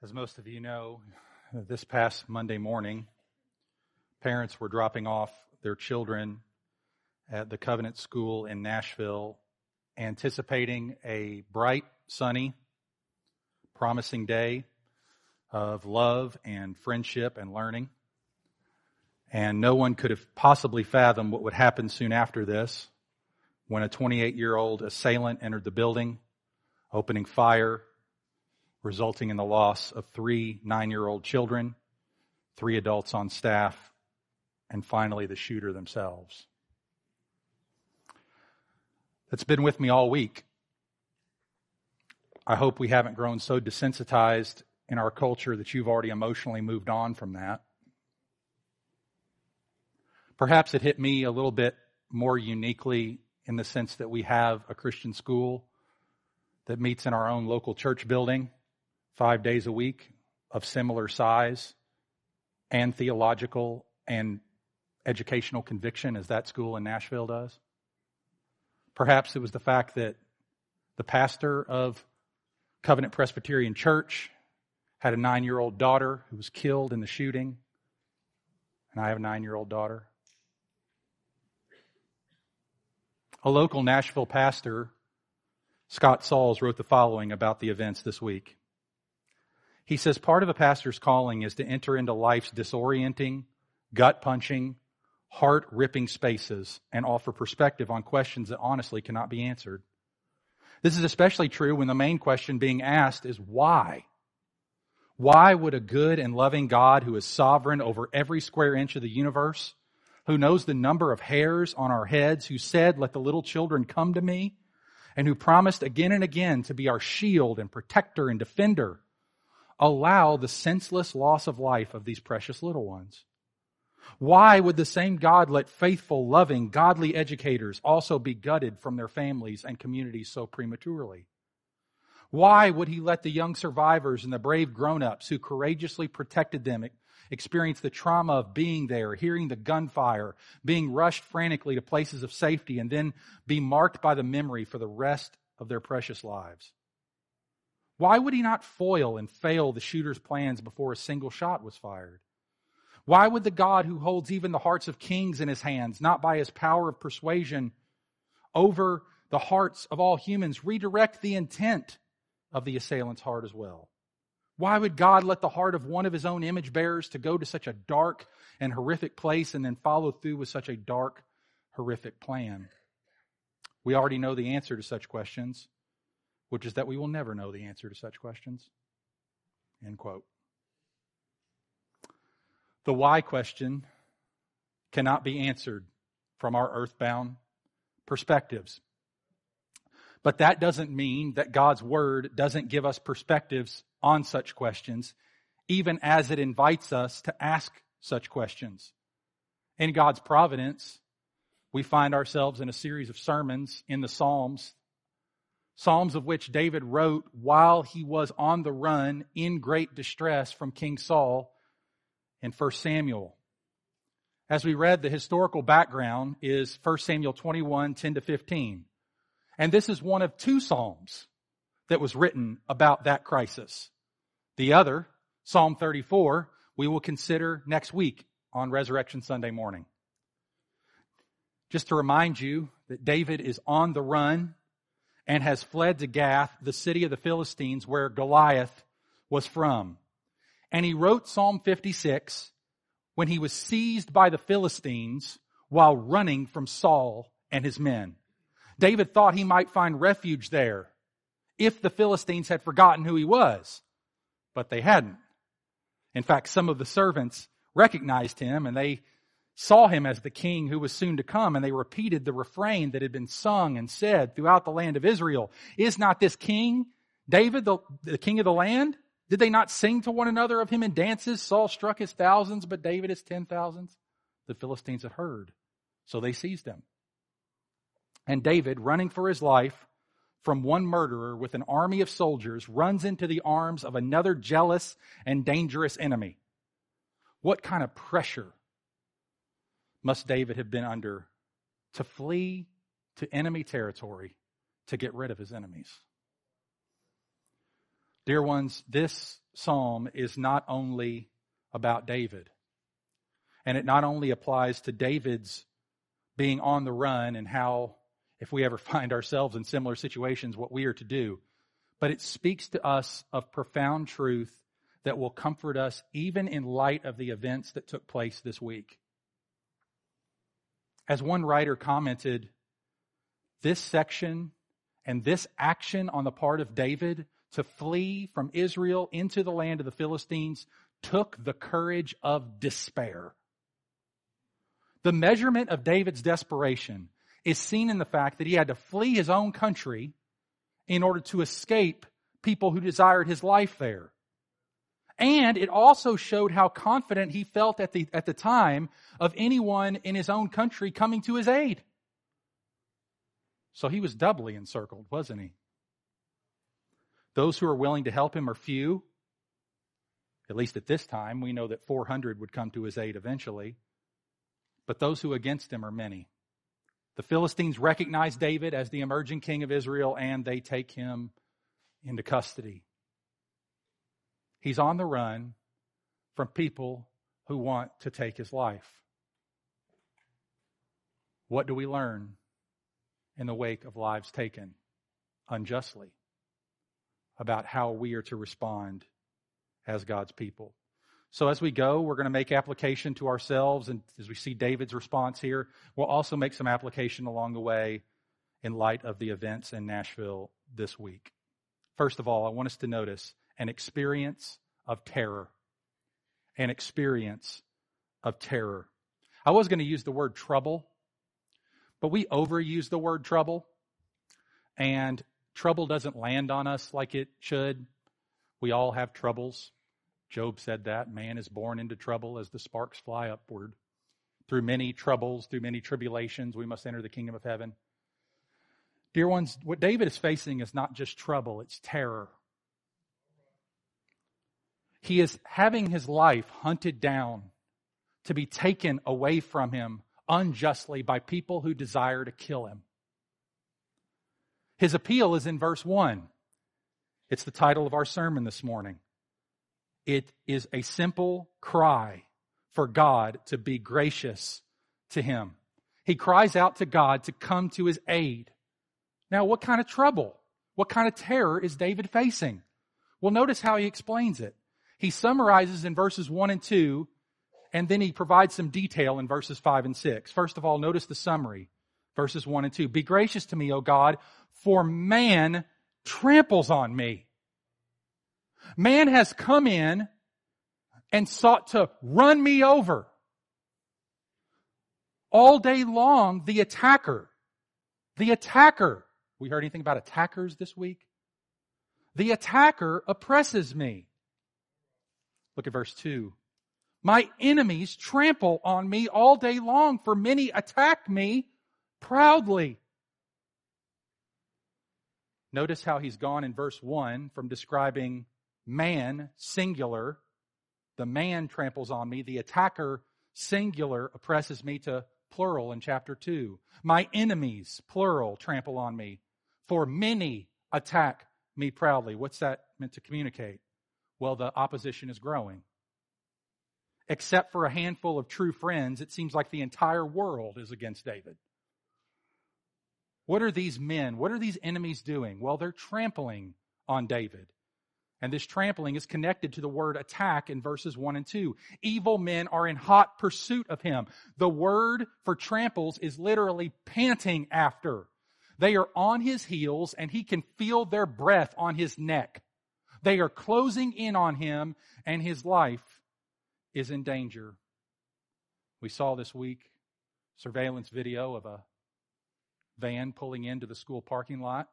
As most of you know, this past Monday morning, parents were dropping off their children at the Covenant School in Nashville, anticipating a bright, sunny, promising day of love and friendship and learning. And no one could have possibly fathomed what would happen soon after this when a 28 year old assailant entered the building, opening fire resulting in the loss of three nine year old children, three adults on staff, and finally the shooter themselves. That's been with me all week. I hope we haven't grown so desensitized in our culture that you've already emotionally moved on from that. Perhaps it hit me a little bit more uniquely in the sense that we have a Christian school that meets in our own local church building five days a week of similar size and theological and educational conviction as that school in Nashville does. Perhaps it was the fact that the pastor of Covenant Presbyterian Church had a nine year old daughter who was killed in the shooting, and I have a nine year old daughter. A local Nashville pastor, Scott Sauls, wrote the following about the events this week. He says part of a pastor's calling is to enter into life's disorienting, gut punching, heart ripping spaces and offer perspective on questions that honestly cannot be answered. This is especially true when the main question being asked is why? Why would a good and loving God who is sovereign over every square inch of the universe, who knows the number of hairs on our heads, who said, let the little children come to me, and who promised again and again to be our shield and protector and defender, allow the senseless loss of life of these precious little ones? Why would the same God let faithful, loving, godly educators also be gutted from their families and communities so prematurely? Why would he let the young survivors and the brave grown-ups who courageously protected them experience the trauma of being there, hearing the gunfire, being rushed frantically to places of safety, and then be marked by the memory for the rest of their precious lives? Why would he not foil and fail the shooter's plans before a single shot was fired? Why would the God who holds even the hearts of kings in his hands, not by his power of persuasion over the hearts of all humans, redirect the intent of the assailant's heart as well? Why would God let the heart of one of his own image bearers to go to such a dark and horrific place and then follow through with such a dark, horrific plan? We already know the answer to such questions which is that we will never know the answer to such questions. End quote. The why question cannot be answered from our earthbound perspectives. But that doesn't mean that God's Word doesn't give us perspectives on such questions, even as it invites us to ask such questions. In God's providence, we find ourselves in a series of sermons in the Psalms Psalms of which David wrote while he was on the run in great distress from King Saul in 1 Samuel. As we read, the historical background is 1 Samuel 21, 10 to 15. And this is one of two Psalms that was written about that crisis. The other, Psalm 34, we will consider next week on Resurrection Sunday morning. Just to remind you that David is on the run and has fled to Gath, the city of the Philistines, where Goliath was from. And he wrote Psalm 56 when he was seized by the Philistines while running from Saul and his men. David thought he might find refuge there if the Philistines had forgotten who he was, but they hadn't. In fact, some of the servants recognized him and they saw him as the king who was soon to come, and they repeated the refrain that had been sung and said throughout the land of Israel. Is not this king David the, the king of the land? Did they not sing to one another of him in dances? Saul struck his thousands, but David his ten thousands. The Philistines had heard, so they seized him. And David, running for his life from one murderer with an army of soldiers, runs into the arms of another jealous and dangerous enemy. What kind of pressure must David have been under to flee to enemy territory to get rid of his enemies? Dear ones, this psalm is not only about David, and it not only applies to David's being on the run and how, if we ever find ourselves in similar situations, what we are to do, but it speaks to us of profound truth that will comfort us even in light of the events that took place this week. As one writer commented, this section and this action on the part of David to flee from Israel into the land of the Philistines took the courage of despair. The measurement of David's desperation is seen in the fact that he had to flee his own country in order to escape people who desired his life there. And it also showed how confident he felt at the, at the time of anyone in his own country coming to his aid. So he was doubly encircled, wasn't he? Those who are willing to help him are few. At least at this time, we know that 400 would come to his aid eventually. But those who against him are many. The Philistines recognize David as the emerging king of Israel and they take him into custody. He's on the run from people who want to take his life. What do we learn in the wake of lives taken unjustly about how we are to respond as God's people? So as we go, we're going to make application to ourselves. And as we see David's response here, we'll also make some application along the way in light of the events in Nashville this week. First of all, I want us to notice an experience of terror. An experience of terror. I was going to use the word trouble, but we overuse the word trouble, and trouble doesn't land on us like it should. We all have troubles. Job said that. Man is born into trouble as the sparks fly upward. Through many troubles, through many tribulations, we must enter the kingdom of heaven. Dear ones, what David is facing is not just trouble, it's terror. He is having his life hunted down to be taken away from him unjustly by people who desire to kill him. His appeal is in verse 1. It's the title of our sermon this morning. It is a simple cry for God to be gracious to him. He cries out to God to come to his aid. Now, what kind of trouble? What kind of terror is David facing? Well, notice how he explains it. He summarizes in verses 1 and 2, and then he provides some detail in verses 5 and 6. First of all, notice the summary. Verses 1 and 2. Be gracious to me, O God, for man tramples on me. Man has come in and sought to run me over. All day long, the attacker, the attacker we heard anything about attackers this week? The attacker oppresses me. Look at verse 2. My enemies trample on me all day long, for many attack me proudly. Notice how he's gone in verse 1 from describing man, singular. The man tramples on me. The attacker, singular, oppresses me to plural in chapter 2. My enemies, plural, trample on me for many attack me proudly. What's that meant to communicate? Well, the opposition is growing. Except for a handful of true friends, it seems like the entire world is against David. What are these men, what are these enemies doing? Well, they're trampling on David. And this trampling is connected to the word attack in verses 1 and 2. Evil men are in hot pursuit of him. The word for tramples is literally panting after. They are on his heels and he can feel their breath on his neck. They are closing in on him and his life is in danger. We saw this week surveillance video of a van pulling into the school parking lot,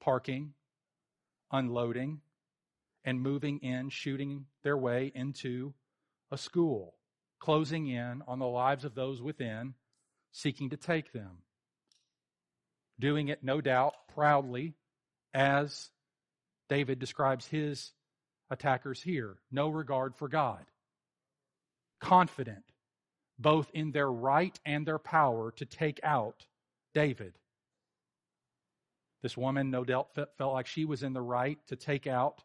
parking, unloading, and moving in, shooting their way into a school, closing in on the lives of those within, seeking to take them doing it, no doubt, proudly, as David describes his attackers here. No regard for God. Confident, both in their right and their power to take out David. This woman, no doubt, felt like she was in the right to take out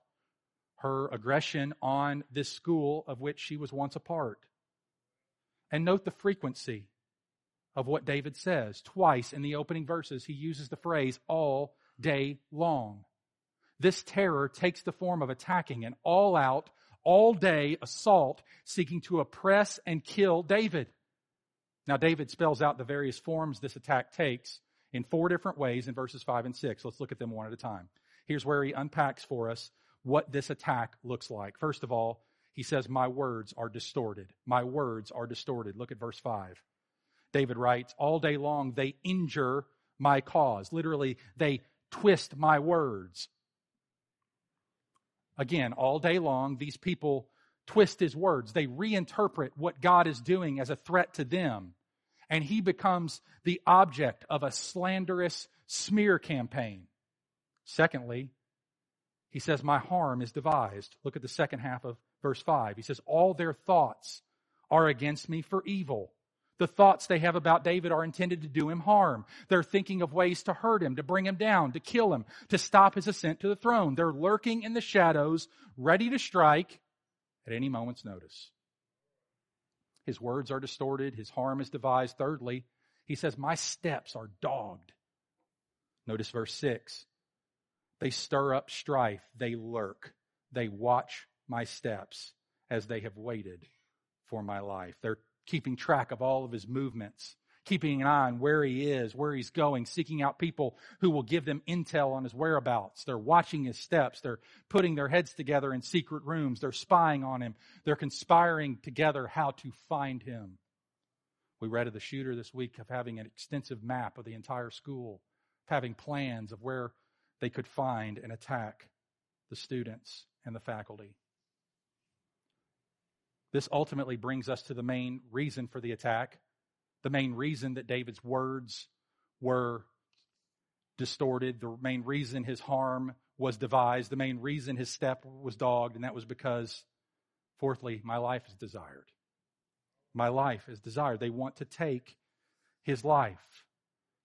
her aggression on this school of which she was once a part. And note the frequency of what David says. Twice in the opening verses, he uses the phrase all day long. This terror takes the form of attacking an all out, all day assault seeking to oppress and kill David. Now, David spells out the various forms this attack takes in four different ways in verses 5 and 6. Let's look at them one at a time. Here's where he unpacks for us what this attack looks like. First of all, he says, My words are distorted. My words are distorted. Look at verse 5. David writes, All day long they injure my cause. Literally, they twist my words. Again, all day long, these people twist his words. They reinterpret what God is doing as a threat to them. And he becomes the object of a slanderous smear campaign. Secondly, he says, My harm is devised. Look at the second half of verse 5. He says, All their thoughts are against me for evil. The thoughts they have about David are intended to do him harm. They're thinking of ways to hurt him, to bring him down, to kill him, to stop his ascent to the throne. They're lurking in the shadows, ready to strike at any moment's notice. His words are distorted. His harm is devised. Thirdly, he says, My steps are dogged. Notice verse 6. They stir up strife. They lurk. They watch my steps as they have waited for my life. They're keeping track of all of his movements, keeping an eye on where he is, where he's going, seeking out people who will give them intel on his whereabouts. They're watching his steps. They're putting their heads together in secret rooms. They're spying on him. They're conspiring together how to find him. We read of the shooter this week of having an extensive map of the entire school, having plans of where they could find and attack the students and the faculty. This ultimately brings us to the main reason for the attack, the main reason that David's words were distorted, the main reason his harm was devised, the main reason his step was dogged, and that was because, fourthly, my life is desired. My life is desired. They want to take his life.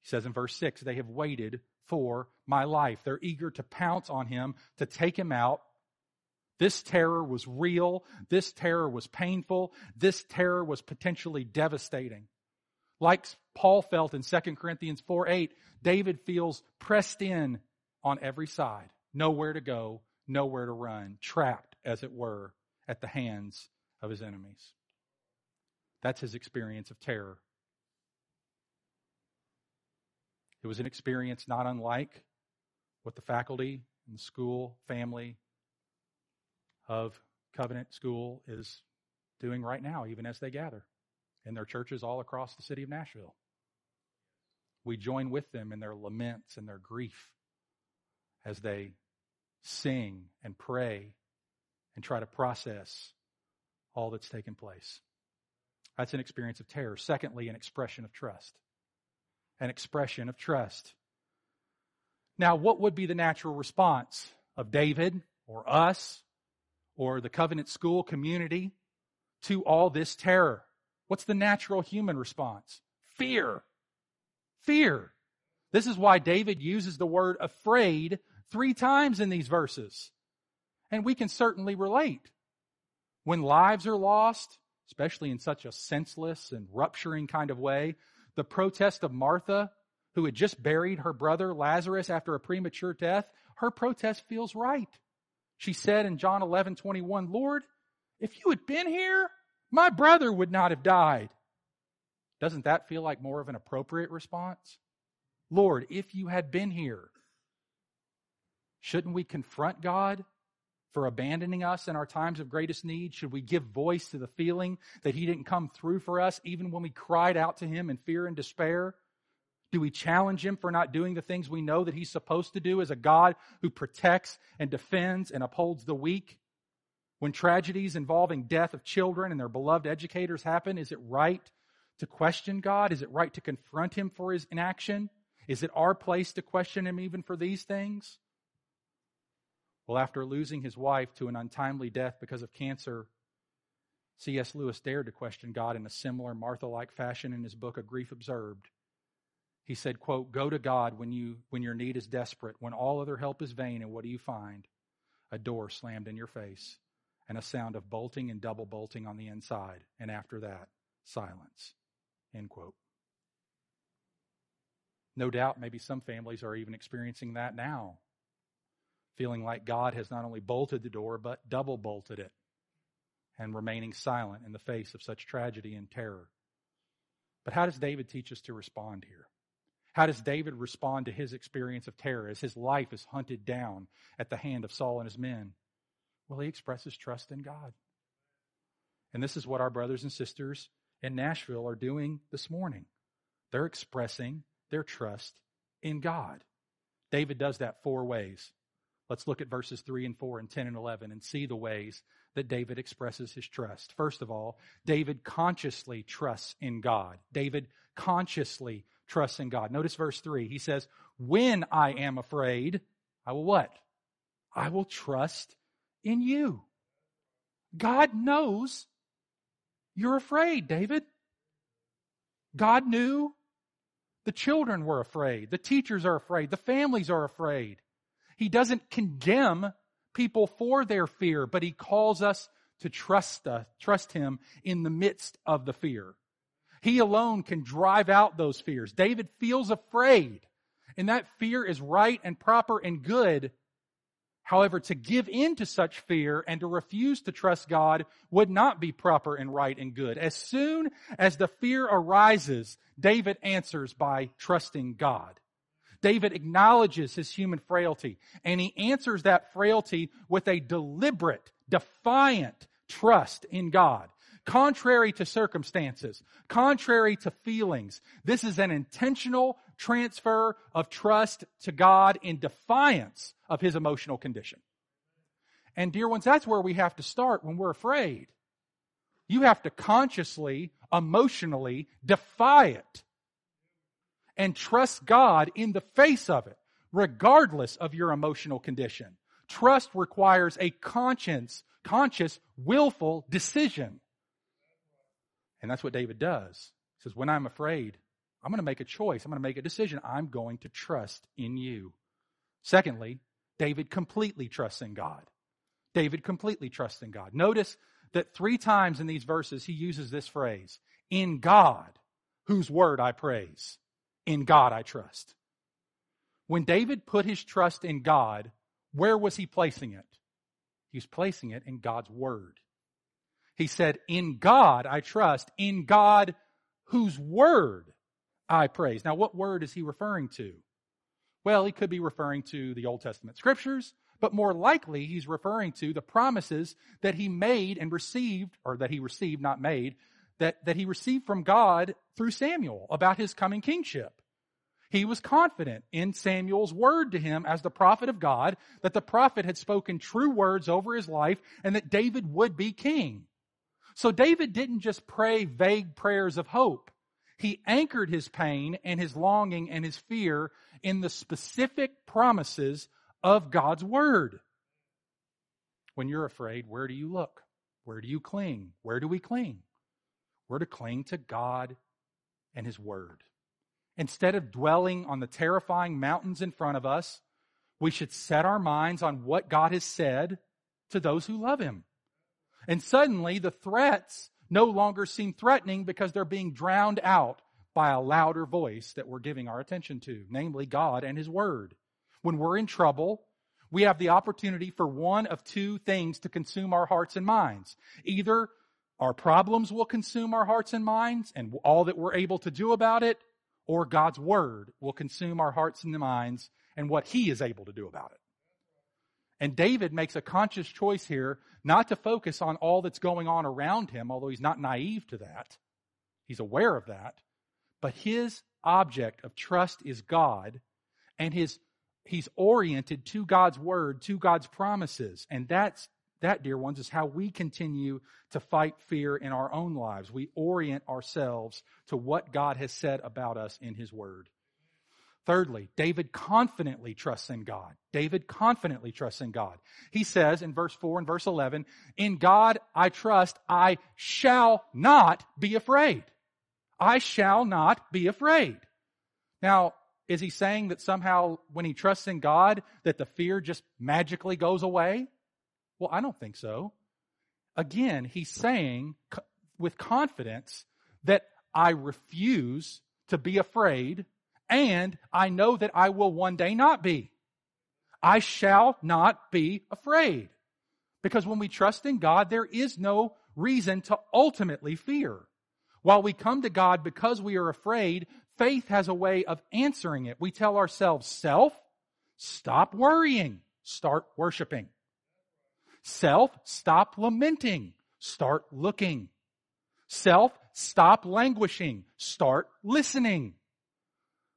He says in verse 6, they have waited for my life. They're eager to pounce on him, to take him out, this terror was real. This terror was painful. This terror was potentially devastating. Like Paul felt in 2 Corinthians 4 8, David feels pressed in on every side, nowhere to go, nowhere to run, trapped, as it were, at the hands of his enemies. That's his experience of terror. It was an experience not unlike what the faculty and the school, family, of Covenant School is doing right now, even as they gather in their churches all across the city of Nashville. We join with them in their laments and their grief as they sing and pray and try to process all that's taken place. That's an experience of terror. Secondly, an expression of trust. An expression of trust. Now, what would be the natural response of David or us or the covenant school community to all this terror? What's the natural human response? Fear. Fear. This is why David uses the word afraid three times in these verses. And we can certainly relate. When lives are lost, especially in such a senseless and rupturing kind of way, the protest of Martha, who had just buried her brother Lazarus after a premature death, her protest feels right. She said in John 11, 21, Lord, if you had been here, my brother would not have died. Doesn't that feel like more of an appropriate response? Lord, if you had been here, shouldn't we confront God for abandoning us in our times of greatest need? Should we give voice to the feeling that He didn't come through for us even when we cried out to Him in fear and despair? Do we challenge him for not doing the things we know that he's supposed to do as a God who protects and defends and upholds the weak? When tragedies involving death of children and their beloved educators happen, is it right to question God? Is it right to confront him for his inaction? Is it our place to question him even for these things? Well, after losing his wife to an untimely death because of cancer, C.S. Lewis dared to question God in a similar Martha like fashion in his book, A Grief Observed. He said, quote, Go to God when, you, when your need is desperate, when all other help is vain, and what do you find? a door slammed in your face, and a sound of bolting and double bolting on the inside. And after that, silence. End quote. No doubt, maybe some families are even experiencing that now, feeling like God has not only bolted the door, but double bolted it, and remaining silent in the face of such tragedy and terror. But how does David teach us to respond here? How does David respond to his experience of terror as his life is hunted down at the hand of Saul and his men? Well, he expresses trust in God. And this is what our brothers and sisters in Nashville are doing this morning. They're expressing their trust in God. David does that four ways. Let's look at verses 3 and 4 and 10 and 11 and see the ways that David expresses his trust. First of all, David consciously trusts in God. David consciously trusts in God. Notice verse 3. He says, When I am afraid, I will what? I will trust in you. God knows you're afraid, David. God knew the children were afraid. The teachers are afraid. The families are afraid. He doesn't condemn people for their fear, but he calls us to trust, uh, trust him in the midst of the fear. He alone can drive out those fears. David feels afraid, and that fear is right and proper and good. However, to give in to such fear and to refuse to trust God would not be proper and right and good. As soon as the fear arises, David answers by trusting God. David acknowledges his human frailty and he answers that frailty with a deliberate, defiant trust in God contrary to circumstances, contrary to feelings. This is an intentional transfer of trust to God in defiance of his emotional condition. And dear ones, that's where we have to start when we're afraid. You have to consciously, emotionally defy it and trust God in the face of it, regardless of your emotional condition. Trust requires a conscience, conscious, willful decision. And that's what David does. He says, When I'm afraid, I'm going to make a choice. I'm going to make a decision. I'm going to trust in you. Secondly, David completely trusts in God. David completely trusts in God. Notice that three times in these verses he uses this phrase In God, whose word I praise. In God I trust. When David put his trust in God, where was he placing it? He was placing it in God's word. He said, In God I trust, in God whose word I praise. Now, what word is he referring to? Well, he could be referring to the Old Testament scriptures, but more likely he's referring to the promises that he made and received, or that he received, not made, that, that he received from God through Samuel about his coming kingship. He was confident in Samuel's word to him as the prophet of God, that the prophet had spoken true words over his life, and that David would be king. So David didn't just pray vague prayers of hope. He anchored his pain and his longing and his fear in the specific promises of God's word. When you're afraid, where do you look? Where do you cling? Where do we cling? We're to cling to God and his word. Instead of dwelling on the terrifying mountains in front of us, we should set our minds on what God has said to those who love him. And suddenly the threats no longer seem threatening because they're being drowned out by a louder voice that we're giving our attention to, namely God and His Word. When we're in trouble, we have the opportunity for one of two things to consume our hearts and minds. Either our problems will consume our hearts and minds and all that we're able to do about it, or God's Word will consume our hearts and minds and what He is able to do about it. And David makes a conscious choice here not to focus on all that's going on around him, although he's not naive to that. He's aware of that. But his object of trust is God, and his he's oriented to God's word, to God's promises. And that's that, dear ones, is how we continue to fight fear in our own lives. We orient ourselves to what God has said about us in his word. Thirdly, David confidently trusts in God. David confidently trusts in God. He says in verse 4 and verse 11, In God I trust, I shall not be afraid. I shall not be afraid. Now, is he saying that somehow when he trusts in God that the fear just magically goes away? Well, I don't think so. Again, he's saying with confidence that I refuse to be afraid and I know that I will one day not be. I shall not be afraid. Because when we trust in God, there is no reason to ultimately fear. While we come to God because we are afraid, faith has a way of answering it. We tell ourselves, self, stop worrying, start worshiping. Self, stop lamenting, start looking. Self, stop languishing, start listening.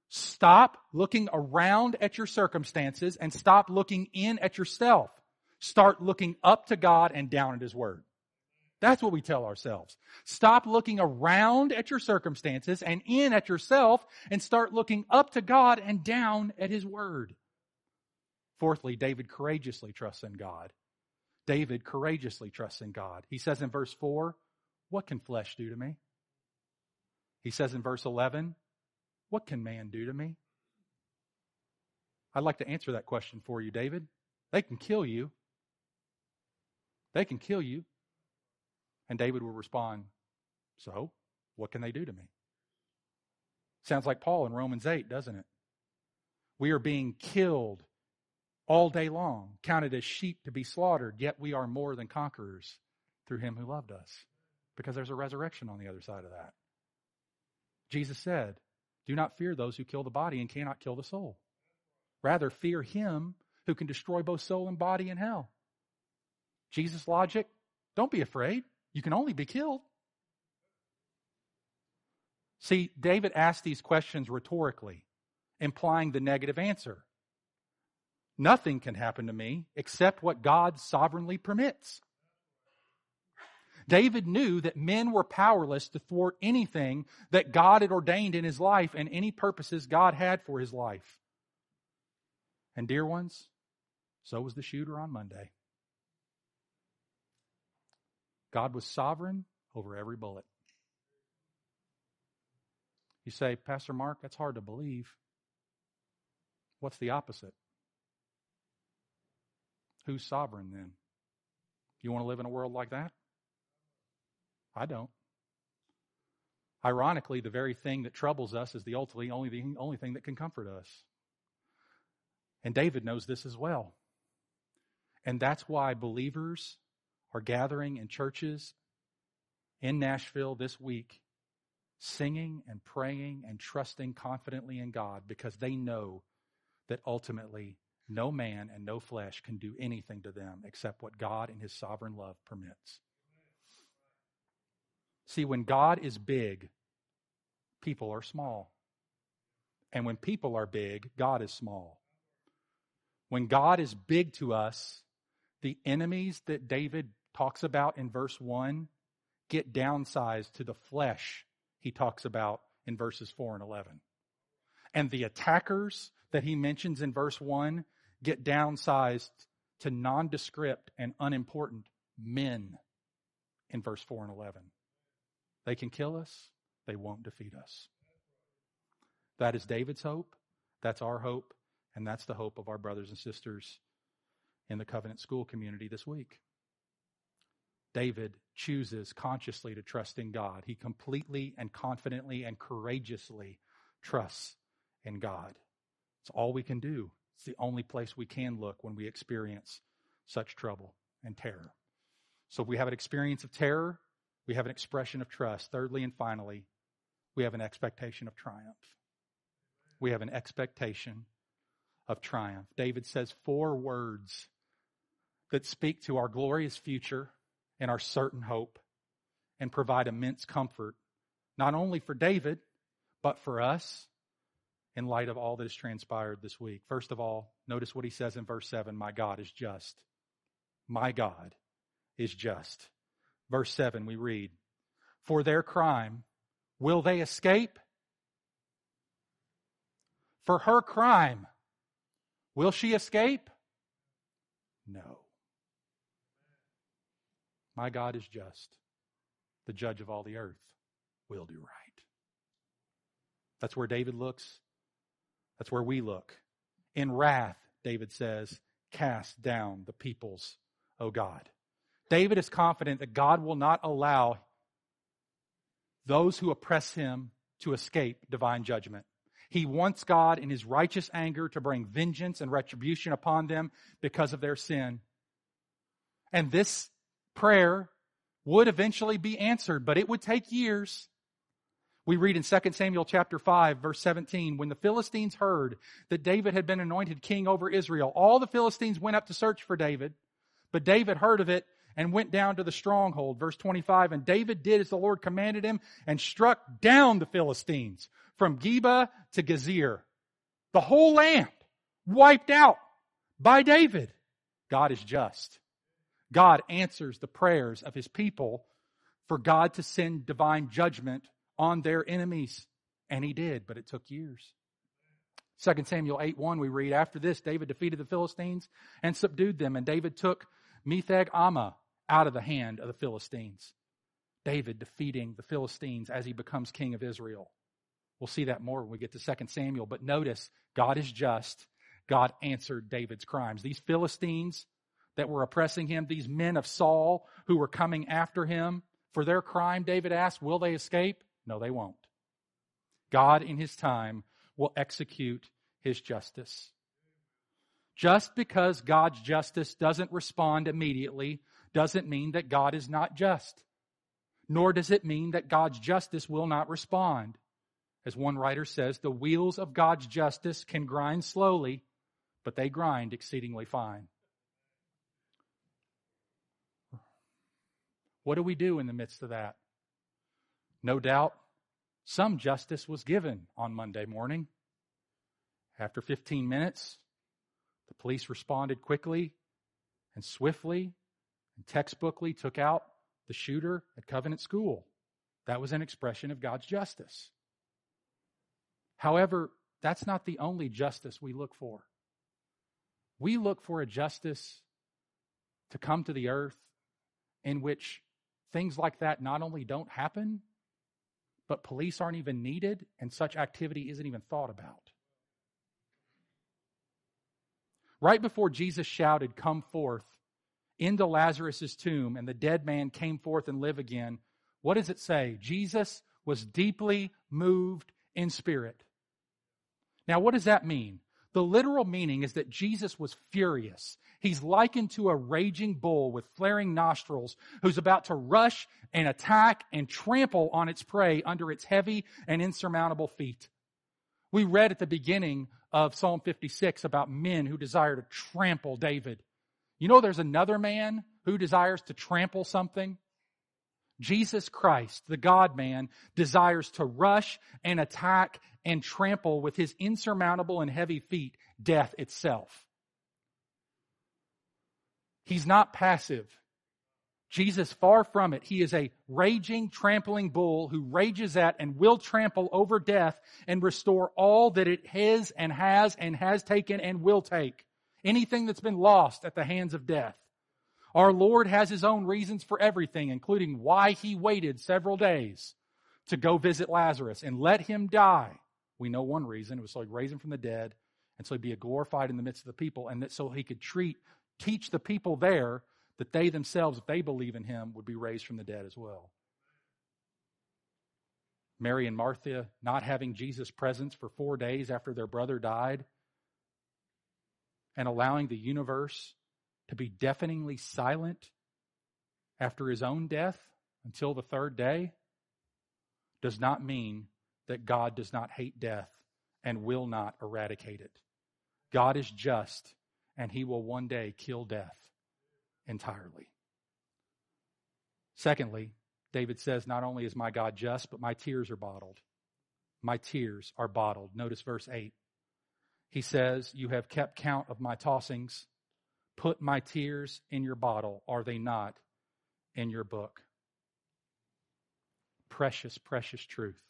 Stop looking around at your circumstances and stop looking in at yourself. Start looking up to God and down at His Word. That's what we tell ourselves. Stop looking around at your circumstances and in at yourself and start looking up to God and down at His Word. Fourthly, David courageously trusts in God. David courageously trusts in God. He says in verse 4, What can flesh do to me? He says in verse 11, What can man do to me? I'd like to answer that question for you, David. They can kill you. They can kill you. And David will respond, So, what can they do to me? Sounds like Paul in Romans 8, doesn't it? We are being killed all day long, counted as sheep to be slaughtered, yet we are more than conquerors through him who loved us. Because there's a resurrection on the other side of that. Jesus said, Do not fear those who kill the body and cannot kill the soul. Rather, fear him who can destroy both soul and body in hell. Jesus' logic, don't be afraid. You can only be killed. See, David asked these questions rhetorically, implying the negative answer. Nothing can happen to me except what God sovereignly permits. David knew that men were powerless to thwart anything that God had ordained in his life and any purposes God had for his life. And, dear ones, so was the shooter on Monday. God was sovereign over every bullet. You say, Pastor Mark, that's hard to believe. What's the opposite? Who's sovereign then? You want to live in a world like that? I don't. Ironically, the very thing that troubles us is the ultimately only the only thing that can comfort us. And David knows this as well. And that's why believers are gathering in churches in Nashville this week, singing and praying and trusting confidently in God because they know that ultimately no man and no flesh can do anything to them except what God in His sovereign love permits. See, when God is big, people are small. And when people are big, God is small. When God is big to us, the enemies that David talks about in verse 1 get downsized to the flesh he talks about in verses 4 and 11. And the attackers that he mentions in verse 1 get downsized to nondescript and unimportant men in verse 4 and 11. They can kill us, they won't defeat us. That is David's hope. That's our hope. And that's the hope of our brothers and sisters in the covenant school community this week. David chooses consciously to trust in God. He completely and confidently and courageously trusts in God. It's all we can do. It's the only place we can look when we experience such trouble and terror. So if we have an experience of terror, we have an expression of trust. Thirdly and finally, we have an expectation of triumph. We have an expectation of triumph. David says four words that speak to our glorious future and our certain hope and provide immense comfort, not only for David, but for us in light of all that has transpired this week. First of all, notice what he says in verse 7 My God is just. My God is just. Verse 7, we read, For their crime, will they escape? For her crime, will she escape? No. My God is just. The judge of all the earth will do right. That's where David looks. That's where we look. In wrath, David says, cast down the peoples O God. David is confident that God will not allow those who oppress him to escape divine judgment. He wants God in his righteous anger to bring vengeance and retribution upon them because of their sin. And this prayer would eventually be answered, but it would take years. We read in 2 Samuel chapter 5 verse 17, when the Philistines heard that David had been anointed king over Israel, all the Philistines went up to search for David, but David heard of it and went down to the stronghold. Verse 25, and David did as the Lord commanded him and struck down the Philistines from Geba to Gezer. The whole land wiped out by David. God is just. God answers the prayers of his people for God to send divine judgment on their enemies. And he did, but it took years. 2 Samuel 8 1, we read, After this, David defeated the Philistines and subdued them, and David took Metheg Ammah out of the hand of the Philistines. David defeating the Philistines as he becomes king of Israel. We'll see that more when we get to 2 Samuel. But notice, God is just. God answered David's crimes. These Philistines that were oppressing him, these men of Saul who were coming after him for their crime, David asked, will they escape? No, they won't. God, in his time, will execute his justice. Just because God's justice doesn't respond immediately doesn't mean that God is not just. Nor does it mean that God's justice will not respond. As one writer says, the wheels of God's justice can grind slowly, but they grind exceedingly fine. What do we do in the midst of that? No doubt, some justice was given on Monday morning. After 15 minutes, the police responded quickly and swiftly and textbookly took out the shooter at Covenant School. That was an expression of God's justice. However, that's not the only justice we look for. We look for a justice to come to the earth in which things like that not only don't happen, but police aren't even needed and such activity isn't even thought about. Right before Jesus shouted, Come forth, into Lazarus' tomb, and the dead man came forth and lived again, what does it say? Jesus was deeply moved in spirit. Now, what does that mean? The literal meaning is that Jesus was furious. He's likened to a raging bull with flaring nostrils who's about to rush and attack and trample on its prey under its heavy and insurmountable feet. We read at the beginning of Psalm 56 about men who desire to trample David. You know, there's another man who desires to trample something. Jesus Christ, the God man, desires to rush and attack and trample with his insurmountable and heavy feet death itself. He's not passive. Jesus, far from it, he is a raging, trampling bull who rages at and will trample over death and restore all that it has and has and has taken and will take. Anything that's been lost at the hands of death. Our Lord has his own reasons for everything, including why he waited several days to go visit Lazarus and let him die. We know one reason. It was so he'd raise him from the dead and so he'd be glorified in the midst of the people and that so he could treat teach the people there that they themselves, if they believe in him, would be raised from the dead as well. Mary and Martha not having Jesus' presence for four days after their brother died and allowing the universe to be deafeningly silent after his own death until the third day does not mean that God does not hate death and will not eradicate it. God is just and he will one day kill death entirely. Secondly, David says, Not only is my God just, but my tears are bottled. My tears are bottled. Notice verse 8. He says, You have kept count of my tossings. Put my tears in your bottle. Are they not in your book? Precious, precious truth.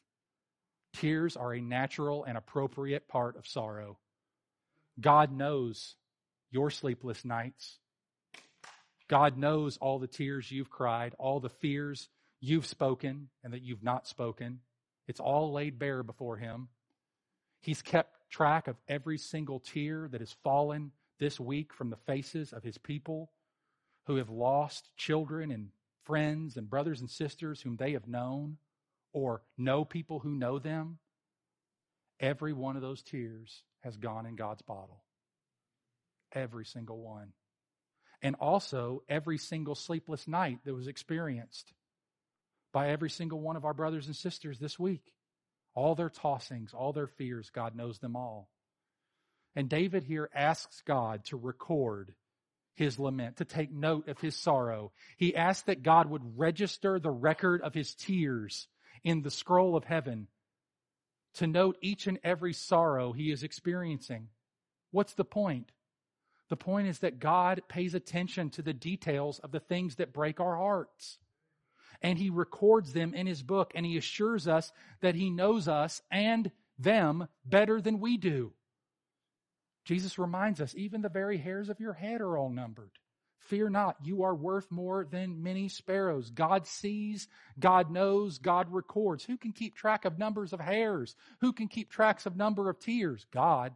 Tears are a natural and appropriate part of sorrow. God knows your sleepless nights. God knows all the tears you've cried, all the fears you've spoken and that you've not spoken. It's all laid bare before Him. He's kept track of every single tear that has fallen this week from the faces of His people who have lost children and friends and brothers and sisters whom they have known or know people who know them, every one of those tears has gone in God's bottle. Every single one. And also every single sleepless night that was experienced by every single one of our brothers and sisters this week. All their tossings, all their fears, God knows them all. And David here asks God to record his lament, to take note of his sorrow. He asks that God would register the record of his tears in the scroll of heaven to note each and every sorrow he is experiencing. What's the point? The point is that God pays attention to the details of the things that break our hearts. And he records them in his book and he assures us that he knows us and them better than we do. Jesus reminds us, even the very hairs of your head are all numbered. Fear not, you are worth more than many sparrows. God sees, God knows, God records. Who can keep track of numbers of hairs? Who can keep tracks of number of tears? God.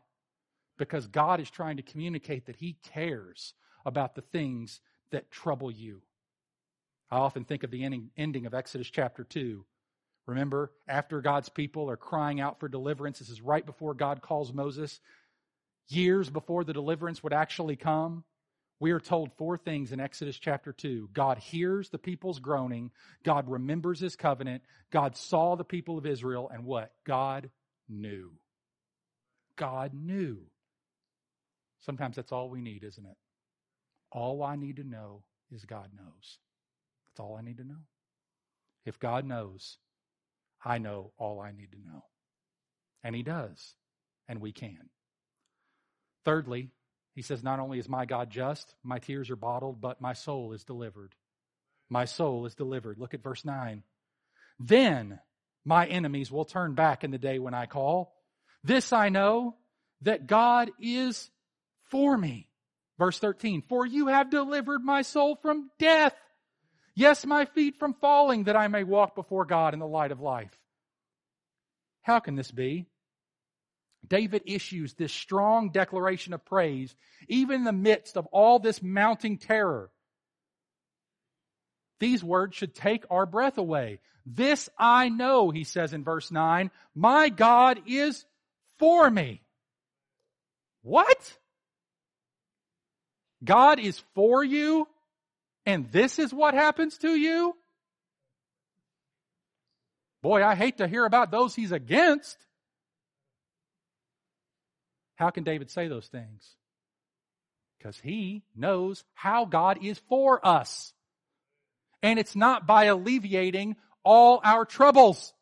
Because God is trying to communicate that He cares about the things that trouble you. I often think of the ending, ending of Exodus chapter 2. Remember, after God's people are crying out for deliverance, this is right before God calls Moses, years before the deliverance would actually come we are told four things in Exodus chapter 2. God hears the people's groaning. God remembers his covenant. God saw the people of Israel. And what? God knew. God knew. Sometimes that's all we need, isn't it? All I need to know is God knows. All I need to know. If God knows, I know all I need to know. And He does. And we can. Thirdly, he says, Not only is my God just, my tears are bottled, but my soul is delivered. My soul is delivered. Look at verse 9. Then my enemies will turn back in the day when I call. This I know, that God is for me. Verse 13, For you have delivered my soul from death. Yes, my feet from falling, that I may walk before God in the light of life. How can this be? David issues this strong declaration of praise, even in the midst of all this mounting terror. These words should take our breath away. This I know, he says in verse 9, my God is for me. What? God is for you, and this is what happens to you? Boy, I hate to hear about those he's against. How can David say those things? Because he knows how God is for us. And it's not by alleviating all our troubles.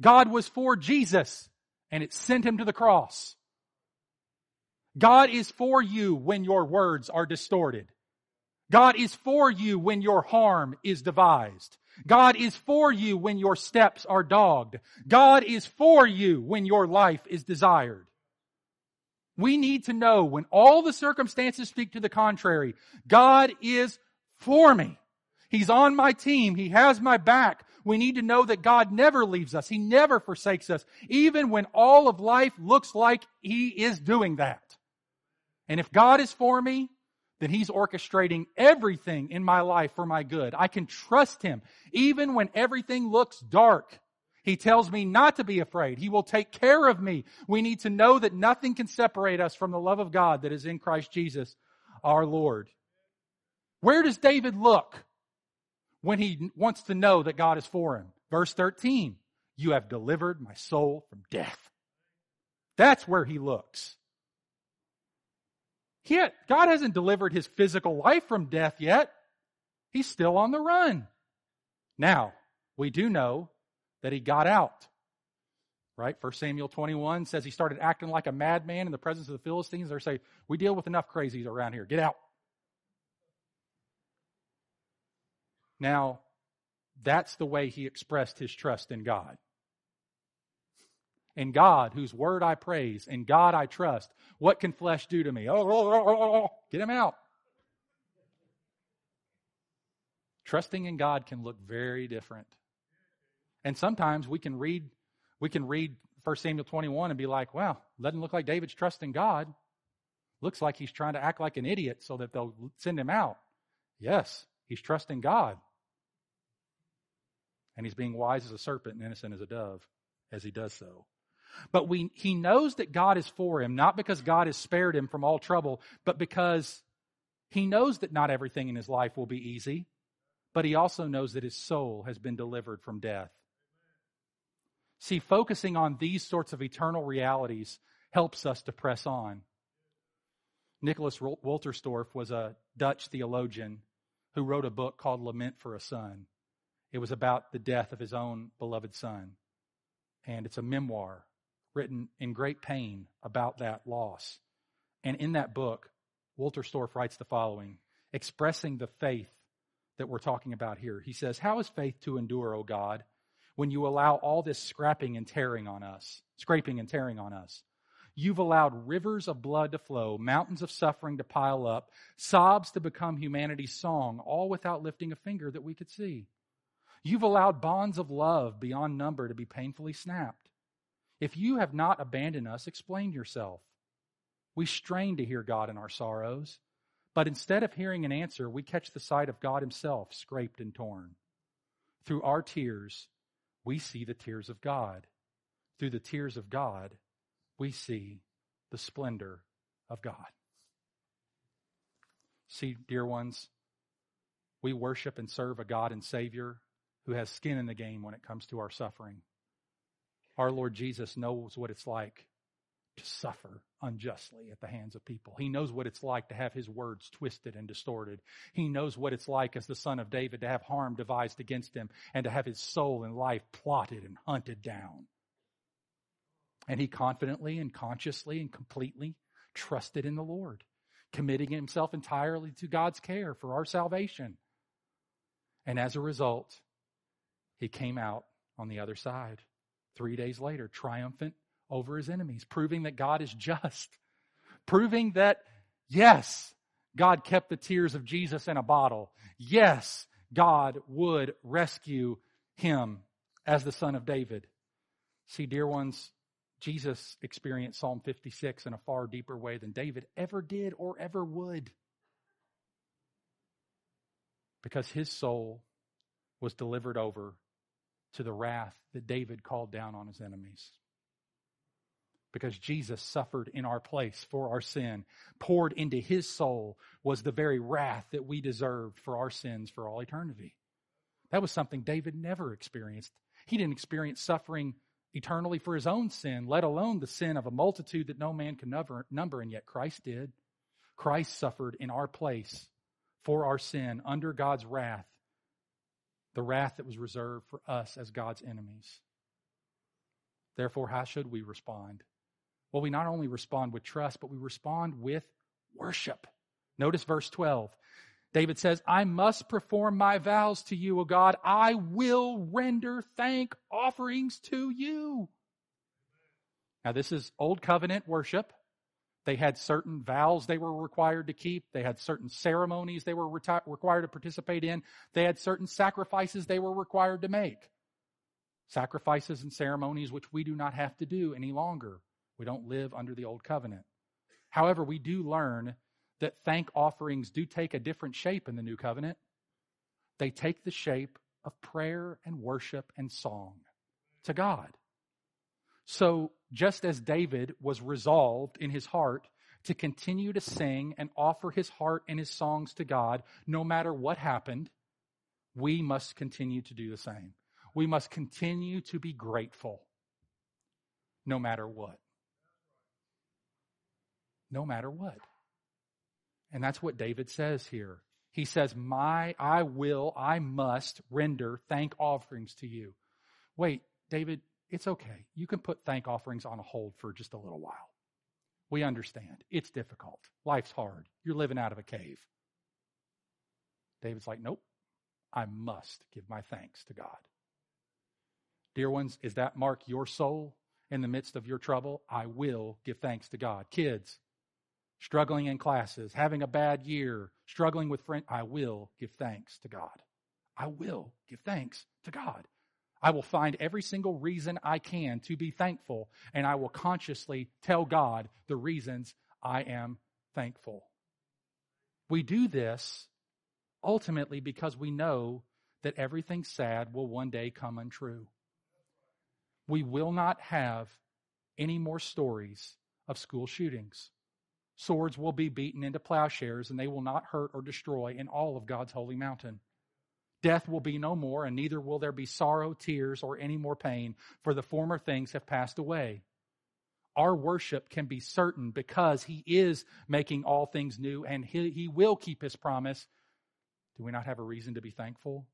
God was for Jesus and it sent him to the cross. God is for you when your words are distorted. God is for you when your harm is devised. God is for you when your steps are dogged. God is for you when your life is desired. We need to know when all the circumstances speak to the contrary, God is for me. He's on my team. He has my back. We need to know that God never leaves us. He never forsakes us, even when all of life looks like He is doing that. And if God is for me, then He's orchestrating everything in my life for my good. I can trust Him even when everything looks dark. He tells me not to be afraid. He will take care of me. We need to know that nothing can separate us from the love of God that is in Christ Jesus, our Lord. Where does David look when he wants to know that God is for him? Verse 13, you have delivered my soul from death. That's where he looks. Had, God hasn't delivered his physical life from death yet. He's still on the run. Now, we do know that he got out. Right? First Samuel 21 says he started acting like a madman in the presence of the Philistines. They're saying, we deal with enough crazies around here. Get out. Now, that's the way he expressed his trust in God and God, whose word I praise, and God I trust, what can flesh do to me? Oh, oh, oh, oh, oh, get him out. Trusting in God can look very different. And sometimes we can read, we can read 1 Samuel 21 and be like, wow, doesn't look like David's trusting God. Looks like he's trying to act like an idiot so that they'll send him out. Yes, he's trusting God. And he's being wise as a serpent and innocent as a dove as he does so. But we, he knows that God is for him, not because God has spared him from all trouble, but because he knows that not everything in his life will be easy, but he also knows that his soul has been delivered from death. See, focusing on these sorts of eternal realities helps us to press on. Nicholas Wolterstorff was a Dutch theologian who wrote a book called Lament for a Son. It was about the death of his own beloved son. And it's a memoir written in great pain about that loss. And in that book, Wolterstorff writes the following, expressing the faith that we're talking about here. He says, How is faith to endure, O God, when you allow all this scrapping and tearing on us, scraping and tearing on us? You've allowed rivers of blood to flow, mountains of suffering to pile up, sobs to become humanity's song, all without lifting a finger that we could see. You've allowed bonds of love beyond number to be painfully snapped. If you have not abandoned us, explain yourself. We strain to hear God in our sorrows, but instead of hearing an answer, we catch the sight of God Himself scraped and torn. Through our tears, we see the tears of God. Through the tears of God, we see the splendor of God. See, dear ones, we worship and serve a God and Savior who has skin in the game when it comes to our suffering. Our Lord Jesus knows what it's like to suffer unjustly at the hands of people. He knows what it's like to have his words twisted and distorted. He knows what it's like as the son of David to have harm devised against him and to have his soul and life plotted and hunted down. And he confidently and consciously and completely trusted in the Lord, committing himself entirely to God's care for our salvation. And as a result, he came out on the other side three days later, triumphant over his enemies, proving that God is just, proving that, yes, God kept the tears of Jesus in a bottle. Yes, God would rescue him as the son of David. See, dear ones, Jesus experienced Psalm 56 in a far deeper way than David ever did or ever would. Because his soul was delivered over to the wrath that David called down on his enemies. Because Jesus suffered in our place for our sin, poured into his soul was the very wrath that we deserved for our sins for all eternity. That was something David never experienced. He didn't experience suffering eternally for his own sin, let alone the sin of a multitude that no man can number, and yet Christ did. Christ suffered in our place for our sin under God's wrath, the wrath that was reserved for us as God's enemies. Therefore, how should we respond? Well, we not only respond with trust, but we respond with worship. Notice verse 12. David says, I must perform my vows to you, O God. I will render thank offerings to you. Now, this is old covenant worship. They had certain vows they were required to keep. They had certain ceremonies they were reti- required to participate in. They had certain sacrifices they were required to make. Sacrifices and ceremonies which we do not have to do any longer. We don't live under the old covenant. However, we do learn that thank offerings do take a different shape in the new covenant. They take the shape of prayer and worship and song to God. So, just as David was resolved in his heart to continue to sing and offer his heart and his songs to God, no matter what happened, we must continue to do the same. We must continue to be grateful no matter what. No matter what. And that's what David says here. He says, My, I will, I must render thank offerings to you. Wait, David, it's okay. You can put thank offerings on a hold for just a little while. We understand. It's difficult. Life's hard. You're living out of a cave. David's like, Nope, I must give my thanks to God. Dear ones, is that mark your soul in the midst of your trouble? I will give thanks to God. Kids, struggling in classes, having a bad year, struggling with friends, I will give thanks to God. I will give thanks to God. I will find every single reason I can to be thankful, and I will consciously tell God the reasons I am thankful. We do this ultimately because we know that everything sad will one day come untrue. We will not have any more stories of school shootings. Swords will be beaten into plowshares and they will not hurt or destroy in all of God's holy mountain. Death will be no more, and neither will there be sorrow, tears, or any more pain, for the former things have passed away. Our worship can be certain because He is making all things new and He, he will keep His promise. Do we not have a reason to be thankful?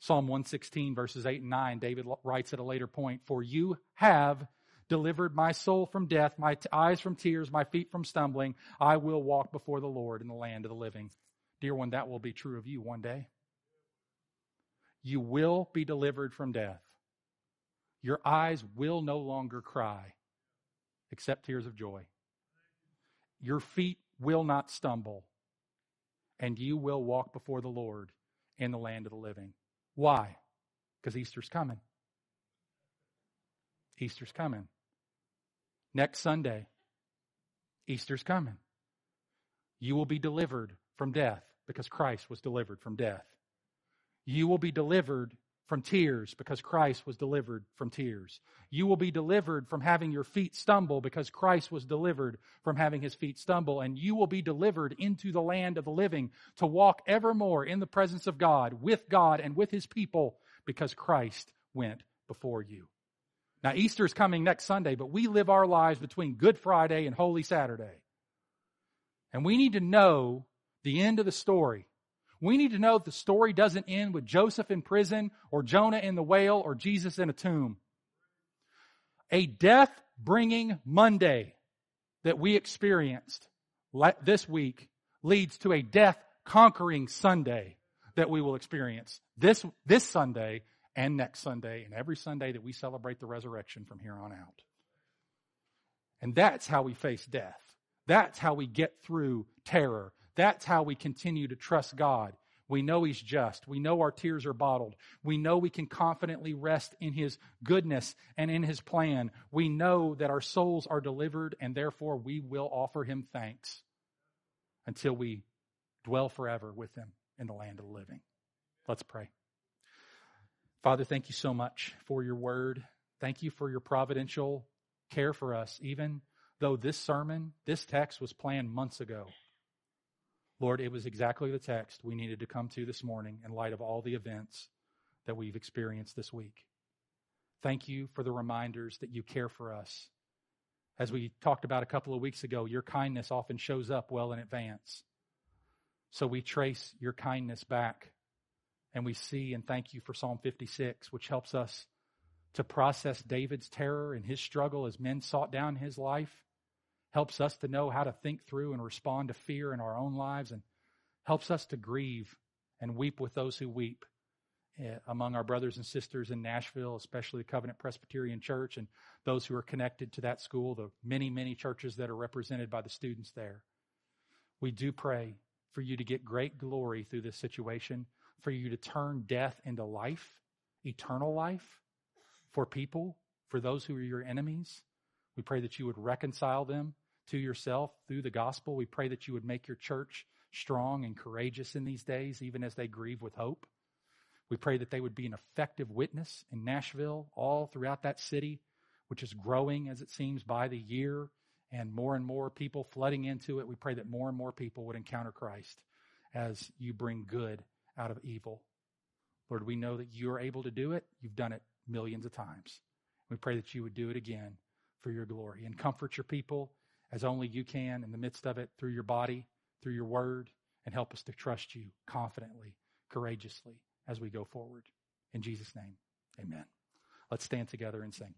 Psalm 116, verses 8 and 9, David writes at a later point, For you have delivered my soul from death, my t- eyes from tears, my feet from stumbling. I will walk before the Lord in the land of the living. Dear one, that will be true of you one day. You will be delivered from death. Your eyes will no longer cry except tears of joy. Your feet will not stumble, and you will walk before the Lord in the land of the living. Why? Because Easter's coming. Easter's coming. Next Sunday, Easter's coming. You will be delivered from death because Christ was delivered from death. You will be delivered from tears because Christ was delivered from tears. You will be delivered from having your feet stumble because Christ was delivered from having his feet stumble. And you will be delivered into the land of the living to walk evermore in the presence of God, with God and with his people because Christ went before you. Now, Easter is coming next Sunday, but we live our lives between Good Friday and Holy Saturday. And we need to know the end of the story. We need to know that the story doesn't end with Joseph in prison or Jonah in the whale or Jesus in a tomb. A death bringing Monday that we experienced this week leads to a death conquering Sunday that we will experience this, this Sunday and next Sunday and every Sunday that we celebrate the resurrection from here on out. And that's how we face death. That's how we get through terror. That's how we continue to trust God. We know He's just. We know our tears are bottled. We know we can confidently rest in His goodness and in His plan. We know that our souls are delivered and therefore we will offer Him thanks until we dwell forever with Him in the land of the living. Let's pray. Father, thank you so much for your word. Thank you for your providential care for us, even though this sermon, this text was planned months ago. Lord, it was exactly the text we needed to come to this morning in light of all the events that we've experienced this week. Thank you for the reminders that you care for us. As we talked about a couple of weeks ago, your kindness often shows up well in advance. So we trace your kindness back and we see and thank you for Psalm 56, which helps us to process David's terror and his struggle as men sought down his life, helps us to know how to think through and respond to fear in our own lives, and helps us to grieve and weep with those who weep eh, among our brothers and sisters in Nashville, especially the Covenant Presbyterian Church and those who are connected to that school, the many, many churches that are represented by the students there. We do pray for you to get great glory through this situation for you to turn death into life, eternal life for people, for those who are your enemies. We pray that you would reconcile them to yourself through the gospel. We pray that you would make your church strong and courageous in these days, even as they grieve with hope. We pray that they would be an effective witness in Nashville, all throughout that city, which is growing as it seems by the year, and more and more people flooding into it. We pray that more and more people would encounter Christ as you bring good out of evil. Lord, we know that you are able to do it. You've done it millions of times. We pray that you would do it again for your glory and comfort your people as only you can in the midst of it through your body, through your word, and help us to trust you confidently, courageously as we go forward. In Jesus' name, amen. Let's stand together and sing.